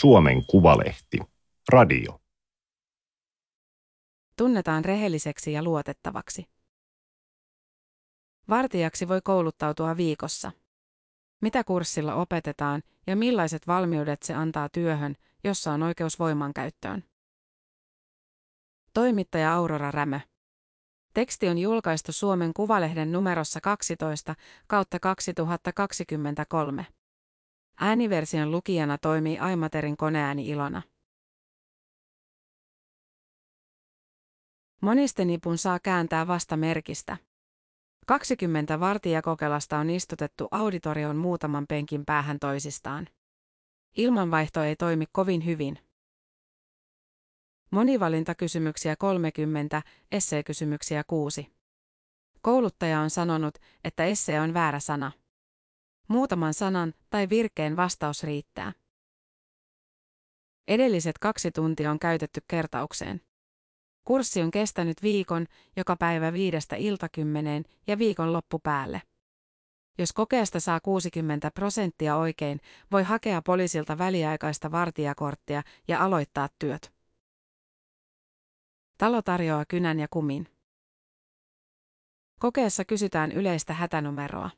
Suomen Kuvalehti. Radio. Tunnetaan rehelliseksi ja luotettavaksi. Vartijaksi voi kouluttautua viikossa. Mitä kurssilla opetetaan ja millaiset valmiudet se antaa työhön, jossa on oikeus voimankäyttöön? Toimittaja Aurora Rämö. Teksti on julkaistu Suomen Kuvalehden numerossa 12 kautta 2023. Ääniversion lukijana toimii Aimaterin koneääni Ilona. Monistenipun saa kääntää vasta merkistä. 20 vartijakokelasta on istutettu auditorion muutaman penkin päähän toisistaan. Ilmanvaihto ei toimi kovin hyvin. Monivalintakysymyksiä 30, esseekysymyksiä 6. Kouluttaja on sanonut, että esse on väärä sana. Muutaman sanan tai virkeen vastaus riittää. Edelliset kaksi tuntia on käytetty kertaukseen. Kurssi on kestänyt viikon, joka päivä viidestä iltakymmeneen ja viikon loppu päälle. Jos kokeesta saa 60 prosenttia oikein, voi hakea poliisilta väliaikaista vartijakorttia ja aloittaa työt. Talo tarjoaa kynän ja kumin. Kokeessa kysytään yleistä hätänumeroa.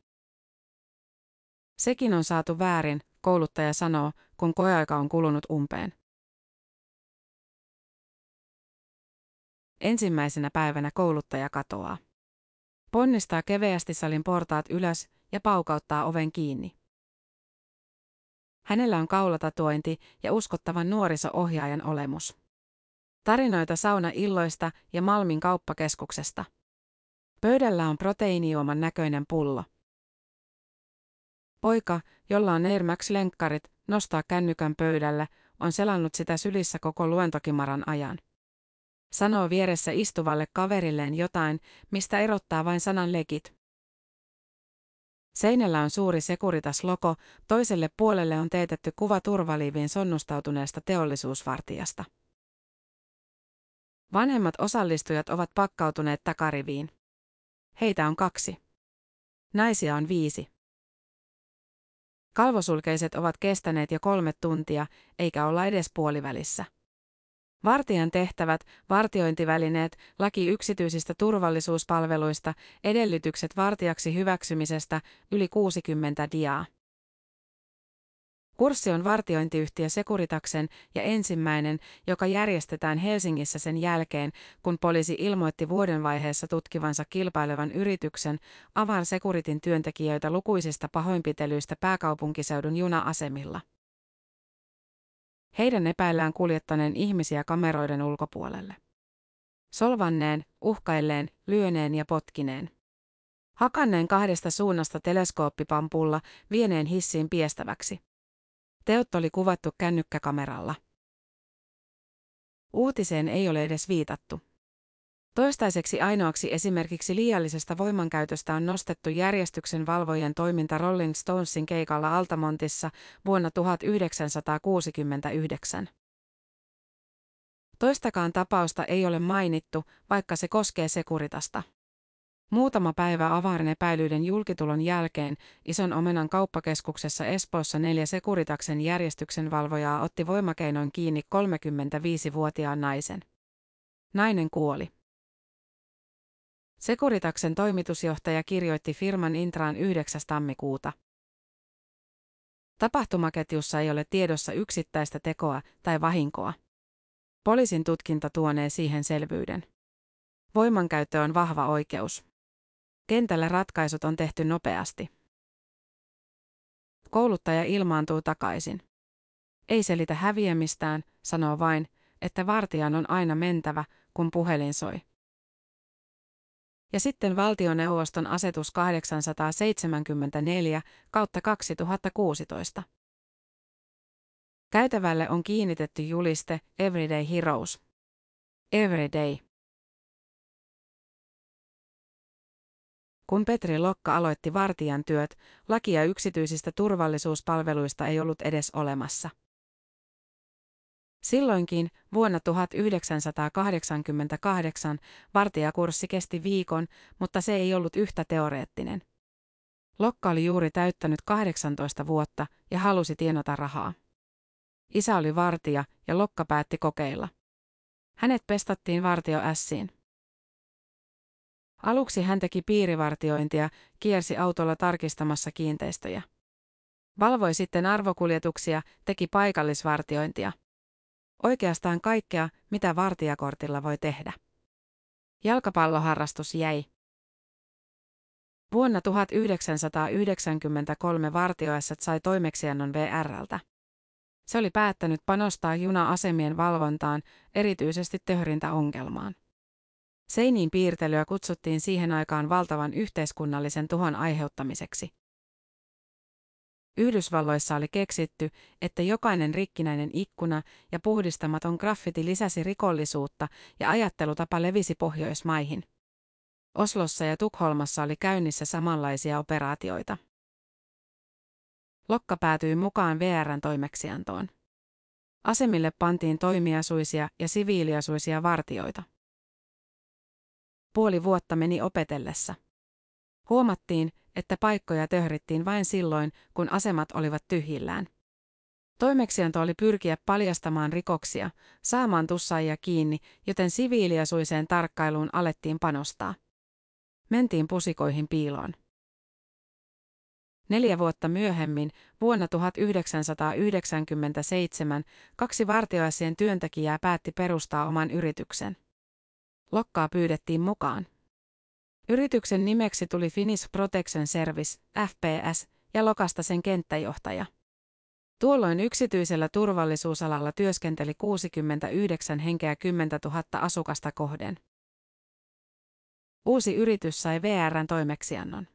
Sekin on saatu väärin, kouluttaja sanoo, kun koeaika on kulunut umpeen. Ensimmäisenä päivänä kouluttaja katoaa. Ponnistaa keveästi salin portaat ylös ja paukauttaa oven kiinni. Hänellä on kaulatatuointi ja uskottavan nuoriso-ohjaajan olemus. Tarinoita sauna-illoista ja Malmin kauppakeskuksesta. Pöydällä on proteiinijuoman näköinen pullo. Poika, jolla on Air Max-lenkkarit, nostaa kännykän pöydällä, on selannut sitä sylissä koko luentokimaran ajan. Sanoo vieressä istuvalle kaverilleen jotain, mistä erottaa vain sanan legit. Seinällä on suuri Securitas-logo, toiselle puolelle on teetetty kuva turvaliiviin sonnustautuneesta teollisuusvartijasta. Vanhemmat osallistujat ovat pakkautuneet takariviin. Heitä on kaksi. Naisia on viisi. Kalvosulkeiset ovat kestäneet jo kolme tuntia, eikä olla edes puolivälissä. Vartijan tehtävät, vartiointivälineet, laki yksityisistä turvallisuuspalveluista, edellytykset vartijaksi hyväksymisestä, yli 60 diaa. Kurssi on vartiointiyhtiö Sekuritaksen ja ensimmäinen, joka järjestetään Helsingissä sen jälkeen, kun poliisi ilmoitti vuodenvaiheessa tutkivansa kilpailevan yrityksen Avar Securitin työntekijöitä lukuisista pahoinpitelyistä pääkaupunkiseudun juna-asemilla. Heidän epäillään kuljettaneen ihmisiä kameroiden ulkopuolelle. Solvanneen, uhkailleen, lyöneen ja potkineen. Hakanneen kahdesta suunnasta teleskooppipampulla vieneen hissiin piestäväksi. Teot oli kuvattu kännykkäkameralla. Uutiseen ei ole edes viitattu. Toistaiseksi ainoaksi esimerkiksi liiallisesta voimankäytöstä on nostettu järjestyksen valvojen toiminta Rolling Stonesin keikalla Altamontissa vuonna 1969. Toistakaan tapausta ei ole mainittu, vaikka se koskee Sekuritasta. Muutama päivä avaarin epäilyiden julkitulon jälkeen ison omenan kauppakeskuksessa Espoossa neljä Sekuritaksen järjestyksen valvojaa otti voimakeinoin kiinni 35-vuotiaan naisen. Nainen kuoli. Sekuritaksen toimitusjohtaja kirjoitti firman Intraan 9. tammikuuta. Tapahtumaketjussa ei ole tiedossa yksittäistä tekoa tai vahinkoa. Poliisin tutkinta tuonee siihen selvyyden. Voimankäyttö on vahva oikeus. Kentällä ratkaisut on tehty nopeasti. Kouluttaja ilmaantuu takaisin. Ei selitä häviämistään, sanoo vain, että vartijan on aina mentävä, kun puhelin soi. Ja sitten valtioneuvoston asetus 874 kautta 2016. Käytävälle on kiinnitetty juliste Everyday Heroes. Everyday. Kun Petri Lokka aloitti vartijan työt, lakia yksityisistä turvallisuuspalveluista ei ollut edes olemassa. Silloinkin, vuonna 1988, vartijakurssi kesti viikon, mutta se ei ollut yhtä teoreettinen. Lokka oli juuri täyttänyt 18 vuotta ja halusi tienata rahaa. Isä oli vartija ja Lokka päätti kokeilla. Hänet pestattiin vartio ässiin. Aluksi hän teki piirivartiointia, kiersi autolla tarkistamassa kiinteistöjä. Valvoi sitten arvokuljetuksia, teki paikallisvartiointia. Oikeastaan kaikkea, mitä vartijakortilla voi tehdä. Jalkapalloharrastus jäi. Vuonna 1993 vartioessat sai toimeksiannon VRltä. Se oli päättänyt panostaa juna-asemien valvontaan, erityisesti töhrintäongelmaan. Seiniin piirtelyä kutsuttiin siihen aikaan valtavan yhteiskunnallisen tuhon aiheuttamiseksi. Yhdysvalloissa oli keksitty, että jokainen rikkinäinen ikkuna ja puhdistamaton graffiti lisäsi rikollisuutta ja ajattelutapa levisi Pohjoismaihin. Oslossa ja Tukholmassa oli käynnissä samanlaisia operaatioita. Lokka päätyi mukaan VRn toimeksiantoon. Asemille pantiin toimiasuisia ja siviiliasuisia vartioita. Puoli vuotta meni opetellessa. Huomattiin, että paikkoja töhrittiin vain silloin, kun asemat olivat tyhjillään. Toimeksianto oli pyrkiä paljastamaan rikoksia, saamaan tussaajia kiinni, joten siviiliasuiseen tarkkailuun alettiin panostaa. Mentiin pusikoihin piiloon. Neljä vuotta myöhemmin, vuonna 1997, kaksi vartioasien työntekijää päätti perustaa oman yrityksen. Lokkaa pyydettiin mukaan. Yrityksen nimeksi tuli Finnish Protection Service, FPS, ja Lokasta sen kenttäjohtaja. Tuolloin yksityisellä turvallisuusalalla työskenteli 69 henkeä 10 000 asukasta kohden. Uusi yritys sai VRn toimeksiannon.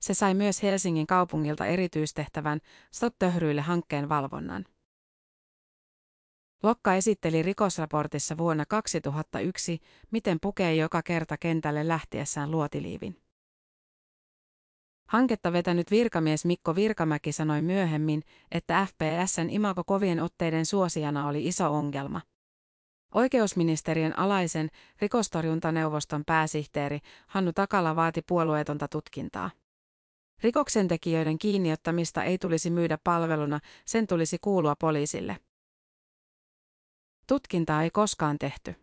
Se sai myös Helsingin kaupungilta erityistehtävän Stop hankkeen valvonnan. Lokka esitteli rikosraportissa vuonna 2001, miten pukee joka kerta kentälle lähtiessään luotiliivin. Hanketta vetänyt virkamies Mikko Virkamäki sanoi myöhemmin, että FPSn imago kovien otteiden suosijana oli iso ongelma. Oikeusministeriön alaisen rikostorjuntaneuvoston pääsihteeri Hannu Takala vaati puolueetonta tutkintaa. Rikoksentekijöiden kiinniottamista ei tulisi myydä palveluna, sen tulisi kuulua poliisille. Tutkintaa ei koskaan tehty.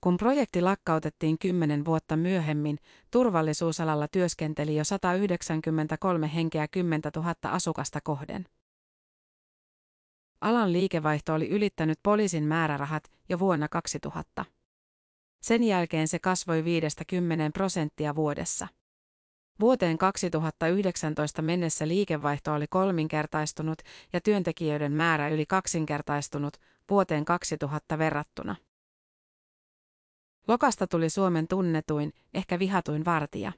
Kun projekti lakkautettiin kymmenen vuotta myöhemmin, turvallisuusalalla työskenteli jo 193 henkeä 10 000 asukasta kohden. Alan liikevaihto oli ylittänyt poliisin määrärahat jo vuonna 2000. Sen jälkeen se kasvoi 50 prosenttia vuodessa. Vuoteen 2019 mennessä liikevaihto oli kolminkertaistunut ja työntekijöiden määrä yli kaksinkertaistunut vuoteen 2000 verrattuna. Lokasta tuli Suomen tunnetuin, ehkä vihatuin vartija.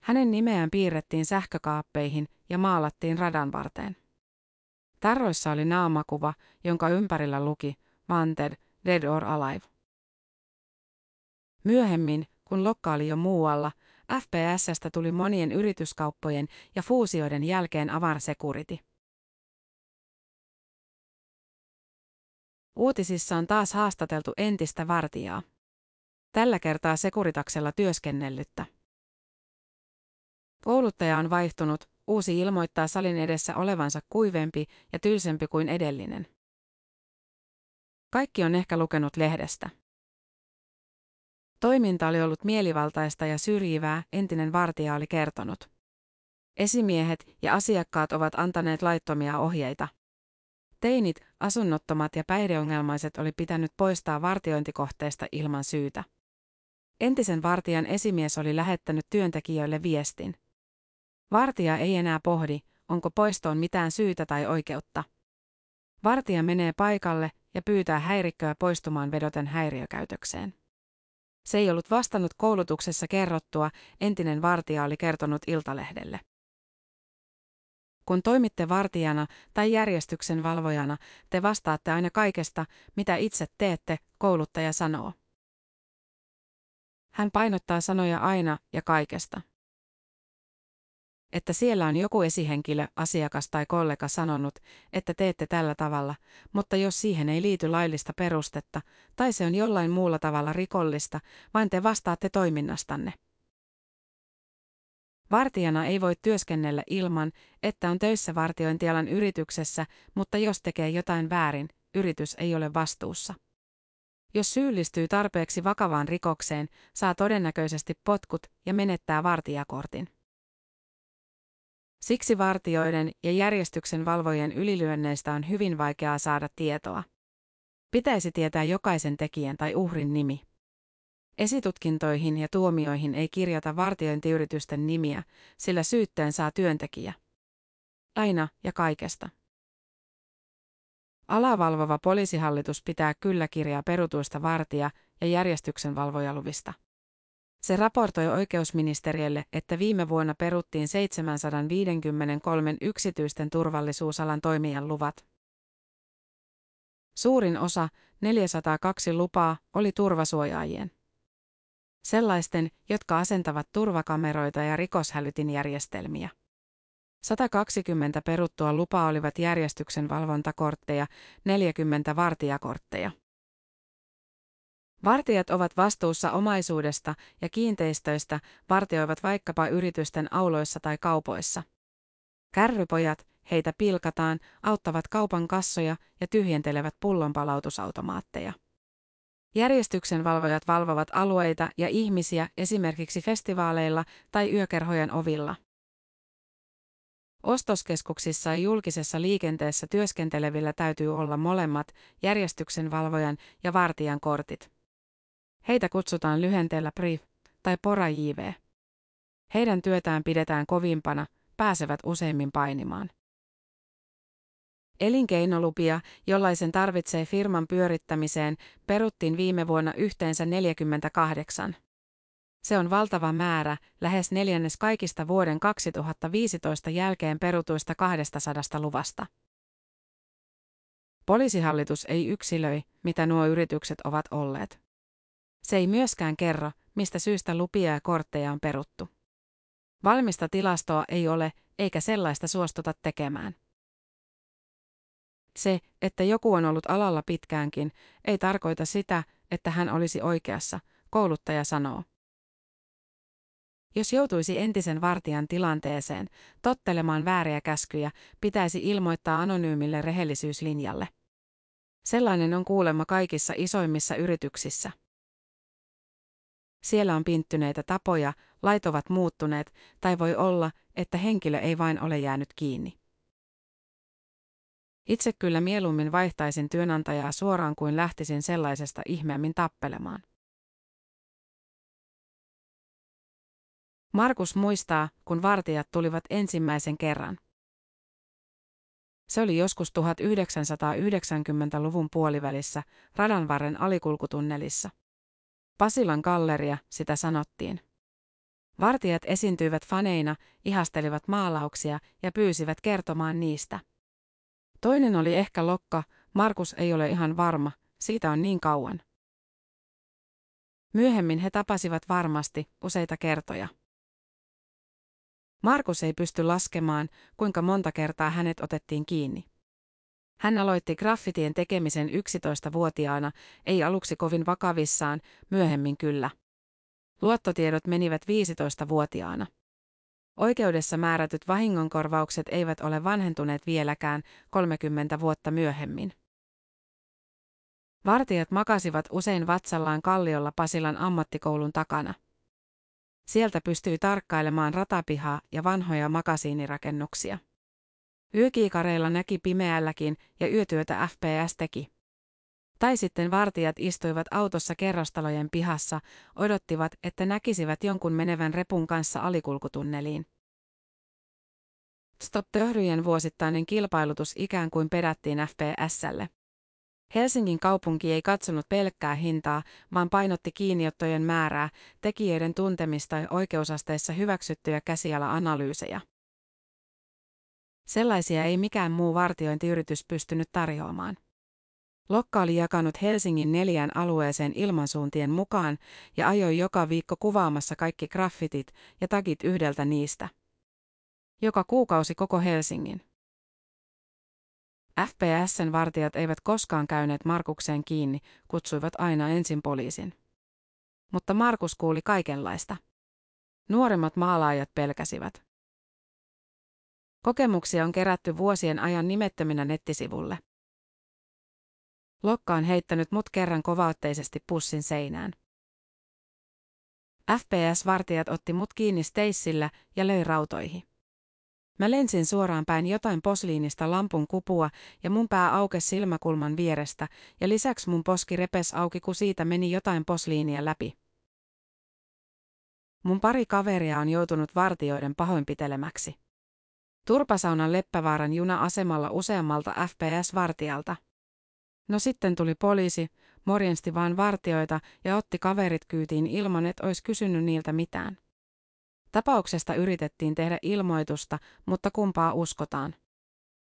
Hänen nimeään piirrettiin sähkökaappeihin ja maalattiin radan varteen. Tarroissa oli naamakuva, jonka ympärillä luki Wanted, Dead or Alive. Myöhemmin, kun Lokka oli jo muualla, FPSstä tuli monien yrityskauppojen ja fuusioiden jälkeen Avar Security. Uutisissa on taas haastateltu entistä vartijaa. Tällä kertaa Sekuritaksella työskennellyttä. Kouluttaja on vaihtunut, uusi ilmoittaa salin edessä olevansa kuivempi ja tylsempi kuin edellinen. Kaikki on ehkä lukenut lehdestä. Toiminta oli ollut mielivaltaista ja syrjivää, entinen vartija oli kertonut. Esimiehet ja asiakkaat ovat antaneet laittomia ohjeita. Teinit, asunnottomat ja päihdeongelmaiset oli pitänyt poistaa vartiointikohteesta ilman syytä. Entisen vartijan esimies oli lähettänyt työntekijöille viestin. Vartija ei enää pohdi, onko poistoon mitään syytä tai oikeutta. Vartija menee paikalle ja pyytää häirikköä poistumaan vedoten häiriökäytökseen. Se ei ollut vastannut koulutuksessa kerrottua, entinen vartija oli kertonut Iltalehdelle. Kun toimitte vartijana tai järjestyksen valvojana, te vastaatte aina kaikesta, mitä itse teette, kouluttaja sanoo. Hän painottaa sanoja aina ja kaikesta että siellä on joku esihenkilö, asiakas tai kollega sanonut, että teette tällä tavalla, mutta jos siihen ei liity laillista perustetta, tai se on jollain muulla tavalla rikollista, vain te vastaatte toiminnastanne. Vartijana ei voi työskennellä ilman, että on töissä vartiointialan yrityksessä, mutta jos tekee jotain väärin, yritys ei ole vastuussa. Jos syyllistyy tarpeeksi vakavaan rikokseen, saa todennäköisesti potkut ja menettää vartijakortin. Siksi vartioiden ja järjestyksen valvojen ylilyönneistä on hyvin vaikeaa saada tietoa. Pitäisi tietää jokaisen tekijän tai uhrin nimi. Esitutkintoihin ja tuomioihin ei kirjata vartiointiyritysten nimiä, sillä syytteen saa työntekijä. Aina ja kaikesta. Alavalvova poliisihallitus pitää kyllä kirjaa perutuista vartija- ja järjestyksenvalvojaluvista. Se raportoi oikeusministeriölle, että viime vuonna peruttiin 753 yksityisten turvallisuusalan toimijan luvat. Suurin osa, 402 lupaa, oli turvasuojaajien. Sellaisten, jotka asentavat turvakameroita ja rikoshälytinjärjestelmiä. 120 peruttua lupaa olivat järjestyksen valvontakortteja, 40 vartijakortteja. Vartijat ovat vastuussa omaisuudesta ja kiinteistöistä, vartioivat vaikkapa yritysten auloissa tai kaupoissa. Kärrypojat, heitä pilkataan, auttavat kaupan kassoja ja tyhjentelevät pullonpalautusautomaatteja. Järjestyksen valvojat valvovat alueita ja ihmisiä esimerkiksi festivaaleilla tai yökerhojen ovilla. Ostoskeskuksissa ja julkisessa liikenteessä työskentelevillä täytyy olla molemmat järjestyksen valvojan ja vartijan kortit. Heitä kutsutaan lyhenteellä brief tai pora JV. Heidän työtään pidetään kovimpana, pääsevät useimmin painimaan. Elinkeinolupia, jollaisen tarvitsee firman pyörittämiseen, peruttiin viime vuonna yhteensä 48. Se on valtava määrä, lähes neljännes kaikista vuoden 2015 jälkeen perutuista 200 luvasta. Poliisihallitus ei yksilöi, mitä nuo yritykset ovat olleet. Se ei myöskään kerro, mistä syystä lupia ja kortteja on peruttu. Valmista tilastoa ei ole, eikä sellaista suostuta tekemään. Se, että joku on ollut alalla pitkäänkin, ei tarkoita sitä, että hän olisi oikeassa, kouluttaja sanoo. Jos joutuisi entisen vartijan tilanteeseen, tottelemaan vääriä käskyjä, pitäisi ilmoittaa anonyymille rehellisyyslinjalle. Sellainen on kuulemma kaikissa isoimmissa yrityksissä. Siellä on pinttyneitä tapoja, lait ovat muuttuneet, tai voi olla, että henkilö ei vain ole jäänyt kiinni. Itse kyllä mieluummin vaihtaisin työnantajaa suoraan kuin lähtisin sellaisesta ihmeemmin tappelemaan. Markus muistaa, kun vartijat tulivat ensimmäisen kerran. Se oli joskus 1990-luvun puolivälissä radanvarren alikulkutunnelissa. Pasilan galleria, sitä sanottiin. Vartijat esiintyivät faneina, ihastelivat maalauksia ja pyysivät kertomaan niistä. Toinen oli ehkä Lokka, Markus ei ole ihan varma, siitä on niin kauan. Myöhemmin he tapasivat varmasti useita kertoja. Markus ei pysty laskemaan, kuinka monta kertaa hänet otettiin kiinni. Hän aloitti graffitien tekemisen 11-vuotiaana, ei aluksi kovin vakavissaan, myöhemmin kyllä. Luottotiedot menivät 15-vuotiaana. Oikeudessa määrätyt vahingonkorvaukset eivät ole vanhentuneet vieläkään 30 vuotta myöhemmin. Vartijat makasivat usein vatsallaan kalliolla Pasilan ammattikoulun takana. Sieltä pystyi tarkkailemaan ratapihaa ja vanhoja makasiinirakennuksia. Yökiikareilla näki pimeälläkin ja yötyötä FPS teki. Tai sitten vartijat istuivat autossa kerrostalojen pihassa, odottivat, että näkisivät jonkun menevän repun kanssa alikulkutunneliin. Stop-töhryjen vuosittainen kilpailutus ikään kuin perättiin FPSlle. Helsingin kaupunki ei katsonut pelkkää hintaa, vaan painotti kiinniottojen määrää, tekijöiden tuntemista ja oikeusasteissa hyväksyttyjä käsiala-analyysejä. Sellaisia ei mikään muu vartiointiyritys pystynyt tarjoamaan. Lokka oli jakanut Helsingin neljään alueeseen ilmansuuntien mukaan ja ajoi joka viikko kuvaamassa kaikki graffitit ja tagit yhdeltä niistä. Joka kuukausi koko Helsingin. FPSn vartijat eivät koskaan käyneet Markukseen kiinni, kutsuivat aina ensin poliisin. Mutta Markus kuuli kaikenlaista. Nuoremmat maalaajat pelkäsivät. Kokemuksia on kerätty vuosien ajan nimettöminä nettisivulle. Lokka on heittänyt mut kerran kovaotteisesti pussin seinään. FPS-vartijat otti mut kiinni steissillä ja löi rautoihin. Mä lensin suoraan päin jotain posliinista lampun kupua ja mun pää aukesi silmäkulman vierestä ja lisäksi mun poski repes auki kun siitä meni jotain posliinia läpi. Mun pari kaveria on joutunut vartioiden pahoinpitelemäksi. Turpasaunan Leppävaaran juna-asemalla useammalta FPS-vartijalta. No sitten tuli poliisi, morjensti vaan vartioita ja otti kaverit kyytiin ilman, että olisi kysynyt niiltä mitään. Tapauksesta yritettiin tehdä ilmoitusta, mutta kumpaa uskotaan?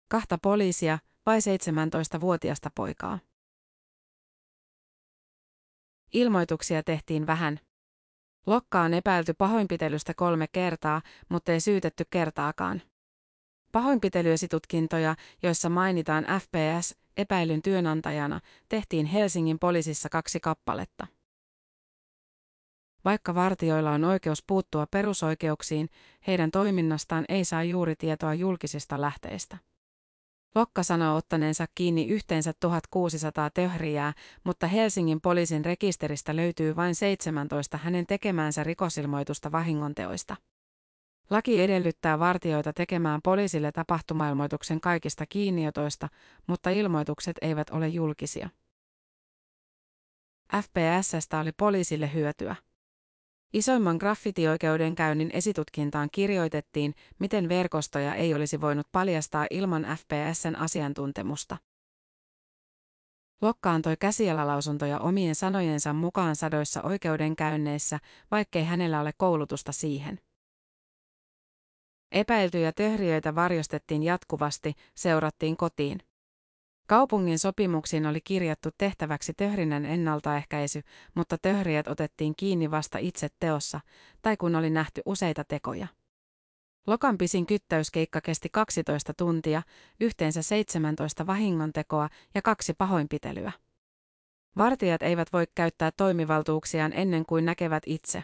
Kahta poliisia vai 17-vuotiasta poikaa? Ilmoituksia tehtiin vähän. Lokka on epäilty pahoinpitelystä kolme kertaa, mutta ei syytetty kertaakaan. Pahoinpitelyesitutkintoja, joissa mainitaan FPS epäilyn työnantajana, tehtiin Helsingin poliisissa kaksi kappaletta. Vaikka vartijoilla on oikeus puuttua perusoikeuksiin, heidän toiminnastaan ei saa juuri tietoa julkisista lähteistä. Lokka sanoo ottaneensa kiinni yhteensä 1600 töhriää, mutta Helsingin poliisin rekisteristä löytyy vain 17 hänen tekemäänsä rikosilmoitusta vahingonteoista. Laki edellyttää vartijoita tekemään poliisille tapahtumailmoituksen kaikista kiinniotoista, mutta ilmoitukset eivät ole julkisia. FPSstä oli poliisille hyötyä. Isoimman graffitioikeudenkäynnin esitutkintaan kirjoitettiin, miten verkostoja ei olisi voinut paljastaa ilman FPSn asiantuntemusta. Lokka antoi käsialalausuntoja omien sanojensa mukaan sadoissa oikeudenkäynneissä, vaikkei hänellä ole koulutusta siihen. Epäiltyjä töhriöitä varjostettiin jatkuvasti, seurattiin kotiin. Kaupungin sopimuksiin oli kirjattu tehtäväksi töhrinnän ennaltaehkäisy, mutta töhriät otettiin kiinni vasta itse teossa, tai kun oli nähty useita tekoja. Lokan pisin kyttäyskeikka kesti 12 tuntia, yhteensä 17 vahingontekoa ja kaksi pahoinpitelyä. Vartijat eivät voi käyttää toimivaltuuksiaan ennen kuin näkevät itse.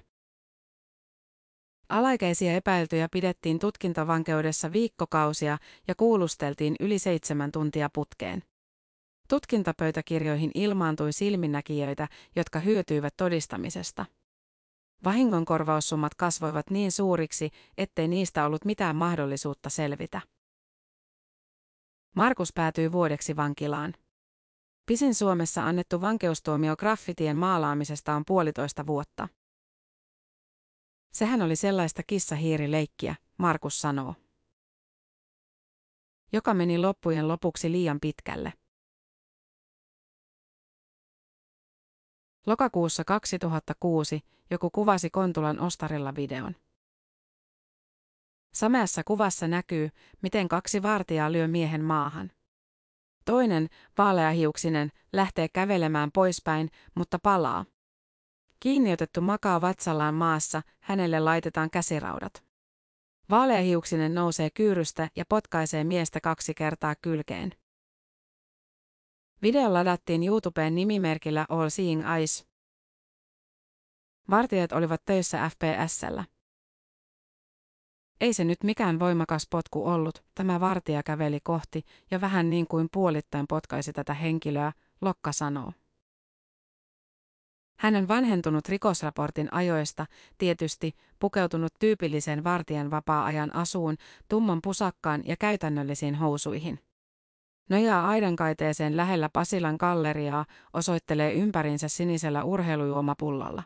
Alaikäisiä epäiltyjä pidettiin tutkintavankeudessa viikkokausia ja kuulusteltiin yli seitsemän tuntia putkeen. Tutkintapöytäkirjoihin ilmaantui silminnäkijöitä, jotka hyötyivät todistamisesta. Vahingonkorvaussummat kasvoivat niin suuriksi, ettei niistä ollut mitään mahdollisuutta selvitä. Markus päätyi vuodeksi vankilaan. Pisin Suomessa annettu vankeustuomio graffitien maalaamisesta on puolitoista vuotta. Sehän oli sellaista kissahiirileikkiä, Markus sanoo. Joka meni loppujen lopuksi liian pitkälle. Lokakuussa 2006 joku kuvasi Kontulan ostarilla videon. Sameassa kuvassa näkyy, miten kaksi vartijaa lyö miehen maahan. Toinen, vaaleahiuksinen, lähtee kävelemään poispäin, mutta palaa. Kiinniotettu makaa vatsallaan maassa, hänelle laitetaan käsiraudat. Vaaleahiuksinen nousee kyyrystä ja potkaisee miestä kaksi kertaa kylkeen. Video ladattiin YouTubeen nimimerkillä All Seeing Eyes. Vartijat olivat töissä FPSllä. Ei se nyt mikään voimakas potku ollut, tämä vartija käveli kohti ja vähän niin kuin puolittain potkaisi tätä henkilöä, Lokka sanoo. Hän on vanhentunut rikosraportin ajoista, tietysti pukeutunut tyypilliseen vartijan vapaa-ajan asuun, tumman pusakkaan ja käytännöllisiin housuihin. Nojaa aidankaiteeseen lähellä Pasilan galleriaa, osoittelee ympärinsä sinisellä urheilujuomapullolla.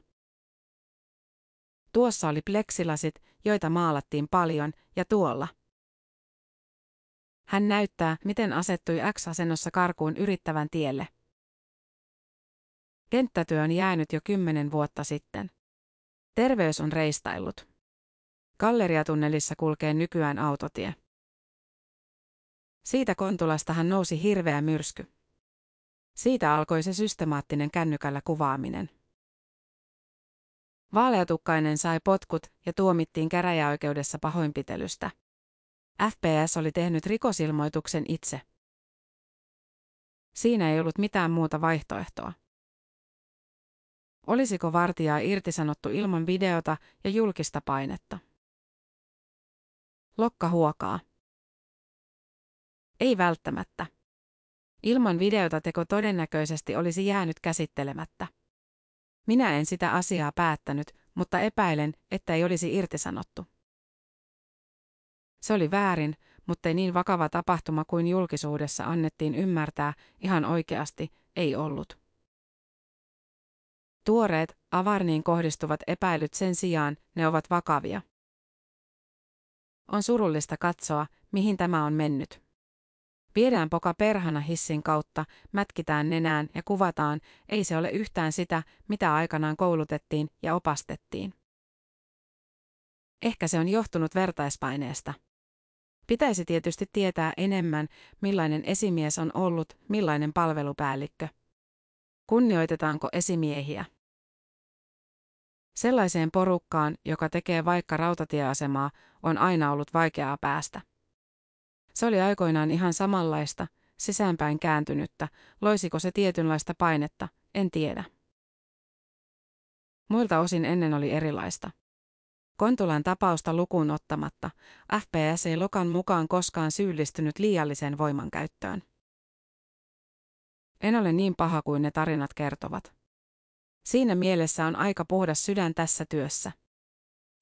Tuossa oli pleksilasit, joita maalattiin paljon, ja tuolla. Hän näyttää, miten asettui X-asennossa karkuun yrittävän tielle. Kenttätyö on jäänyt jo kymmenen vuotta sitten. Terveys on reistaillut. Galleriatunnelissa kulkee nykyään autotie. Siitä Kontulasta hän nousi hirveä myrsky. Siitä alkoi se systemaattinen kännykällä kuvaaminen. Vaaleatukkainen sai potkut ja tuomittiin käräjäoikeudessa pahoinpitelystä. FPS oli tehnyt rikosilmoituksen itse. Siinä ei ollut mitään muuta vaihtoehtoa. Olisiko vartijaa irtisanottu ilman videota ja julkista painetta? Lokka huokaa. Ei välttämättä. Ilman videota teko todennäköisesti olisi jäänyt käsittelemättä. Minä en sitä asiaa päättänyt, mutta epäilen, että ei olisi irtisanottu. Se oli väärin, mutta ei niin vakava tapahtuma kuin julkisuudessa annettiin ymmärtää, ihan oikeasti, ei ollut. Tuoreet, Avarniin kohdistuvat epäilyt sen sijaan, ne ovat vakavia. On surullista katsoa, mihin tämä on mennyt. Viedään poka perhana hissin kautta, mätkitään nenään ja kuvataan, ei se ole yhtään sitä, mitä aikanaan koulutettiin ja opastettiin. Ehkä se on johtunut vertaispaineesta. Pitäisi tietysti tietää enemmän, millainen esimies on ollut, millainen palvelupäällikkö. Kunnioitetaanko esimiehiä? Sellaiseen porukkaan, joka tekee vaikka rautatieasemaa, on aina ollut vaikeaa päästä. Se oli aikoinaan ihan samanlaista, sisäänpäin kääntynyttä, loisiko se tietynlaista painetta, en tiedä. Muilta osin ennen oli erilaista. Kontulan tapausta lukuun ottamatta, FPS ei Lokan mukaan koskaan syyllistynyt liialliseen voimankäyttöön. En ole niin paha kuin ne tarinat kertovat. Siinä mielessä on aika puhdas sydän tässä työssä.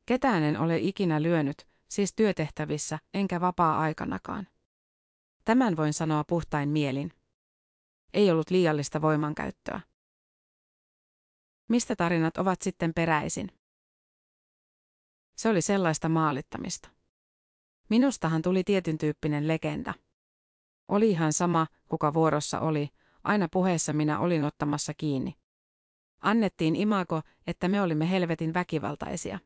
Ketään en ole ikinä lyönyt, siis työtehtävissä, enkä vapaa-aikanakaan. Tämän voin sanoa puhtain mielin. Ei ollut liiallista voimankäyttöä. Mistä tarinat ovat sitten peräisin? Se oli sellaista maalittamista. Minustahan tuli tietyn tyyppinen legenda. Oli ihan sama, kuka vuorossa oli, aina puheessa minä olin ottamassa kiinni. Annettiin imako, että me olimme helvetin väkivaltaisia.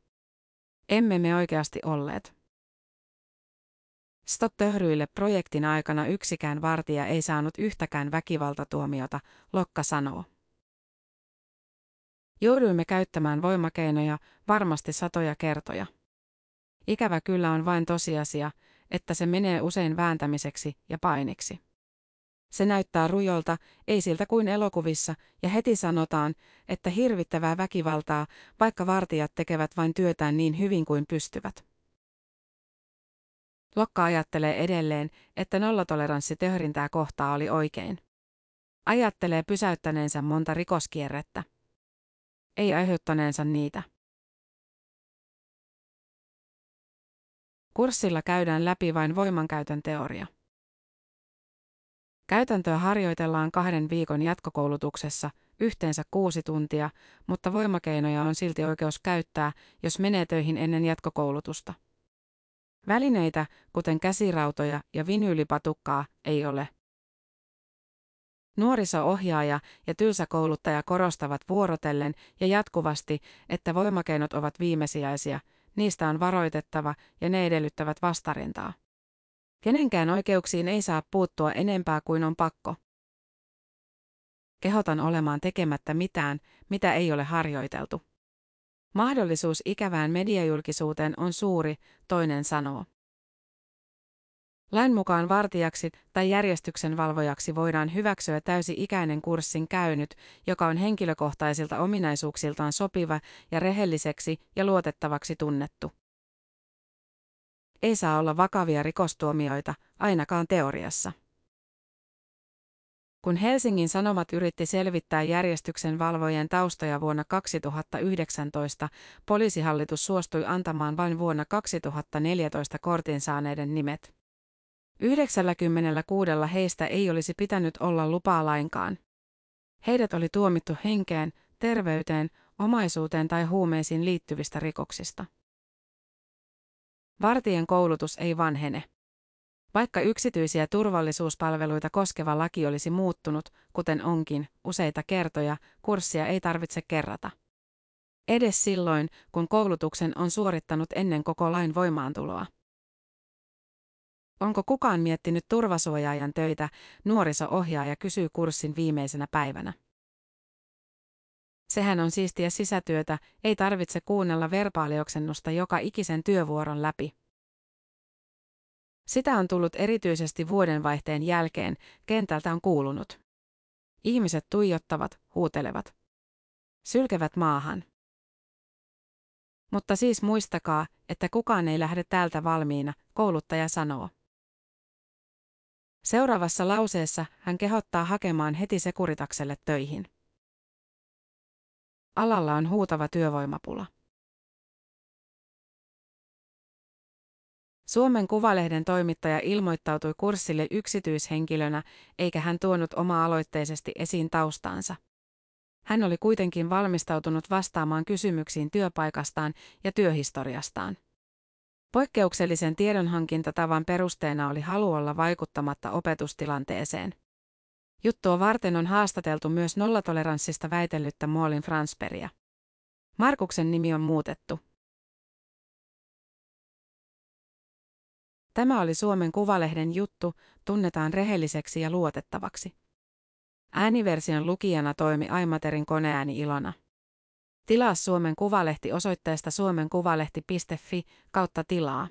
Emme me oikeasti olleet. Stop töhryille projektin aikana yksikään vartija ei saanut yhtäkään väkivaltatuomiota, Lokka sanoo. Jouduimme käyttämään voimakeinoja varmasti satoja kertoja. Ikävä kyllä on vain tosiasia, että se menee usein vääntämiseksi ja painiksi. Se näyttää rujolta, ei siltä kuin elokuvissa, ja heti sanotaan, että hirvittävää väkivaltaa, vaikka vartijat tekevät vain työtään niin hyvin kuin pystyvät. Lokka ajattelee edelleen, että nollatoleranssi töhrintää kohtaa oli oikein. Ajattelee pysäyttäneensä monta rikoskierrettä. Ei aiheuttaneensa niitä. Kurssilla käydään läpi vain voimankäytön teoria. Käytäntöä harjoitellaan kahden viikon jatkokoulutuksessa, yhteensä kuusi tuntia, mutta voimakeinoja on silti oikeus käyttää, jos menee töihin ennen jatkokoulutusta. Välineitä, kuten käsirautoja ja vinyylipatukkaa, ei ole. Nuoriso-ohjaaja ja tylsä kouluttaja korostavat vuorotellen ja jatkuvasti, että voimakeinot ovat viimesijaisia, niistä on varoitettava ja ne edellyttävät vastarintaa. Kenenkään oikeuksiin ei saa puuttua enempää kuin on pakko. Kehotan olemaan tekemättä mitään, mitä ei ole harjoiteltu. Mahdollisuus ikävään mediajulkisuuteen on suuri, toinen sanoo. Lain mukaan vartijaksi tai järjestyksen valvojaksi voidaan hyväksyä täysi-ikäinen kurssin käynyt, joka on henkilökohtaisilta ominaisuuksiltaan sopiva ja rehelliseksi ja luotettavaksi tunnettu. Ei saa olla vakavia rikostuomioita, ainakaan teoriassa. Kun Helsingin Sanomat yritti selvittää järjestyksen valvojen taustoja vuonna 2019, poliisihallitus suostui antamaan vain vuonna 2014 kortin saaneiden nimet. 96 heistä ei olisi pitänyt olla lupaa lainkaan. Heidät oli tuomittu henkeen, terveyteen, omaisuuteen tai huumeisiin liittyvistä rikoksista. Vartien koulutus ei vanhene. Vaikka yksityisiä turvallisuuspalveluita koskeva laki olisi muuttunut, kuten onkin, useita kertoja, kurssia ei tarvitse kerrata. Edes silloin, kun koulutuksen on suorittanut ennen koko lain voimaantuloa. Onko kukaan miettinyt turvasuojaajan töitä, nuoriso-ohjaaja kysyy kurssin viimeisenä päivänä. Sehän on siistiä sisätyötä, ei tarvitse kuunnella verbaalioksennusta joka ikisen työvuoron läpi. Sitä on tullut erityisesti vuodenvaihteen jälkeen, kentältä on kuulunut. Ihmiset tuijottavat, huutelevat. Sylkevät maahan. Mutta siis muistakaa, että kukaan ei lähde täältä valmiina, kouluttaja sanoo. Seuraavassa lauseessa hän kehottaa hakemaan heti Sekuritakselle töihin. Alalla on huutava työvoimapula. Suomen Kuvalehden toimittaja ilmoittautui kurssille yksityishenkilönä, eikä hän tuonut oma-aloitteisesti esiin taustaansa. Hän oli kuitenkin valmistautunut vastaamaan kysymyksiin työpaikastaan ja työhistoriastaan. Poikkeuksellisen tiedonhankintatavan perusteena oli halu olla vaikuttamatta opetustilanteeseen. Juttua varten on haastateltu myös nollatoleranssista väitellyttä Muolin Fransperia. Markuksen nimi on muutettu. Tämä oli Suomen Kuvalehden juttu, tunnetaan rehelliseksi ja luotettavaksi. Ääniversion lukijana toimi Aimaterin koneääni Ilona. Tilaa Suomen Kuvalehti osoitteesta suomenkuvalehti.fi kautta tilaa.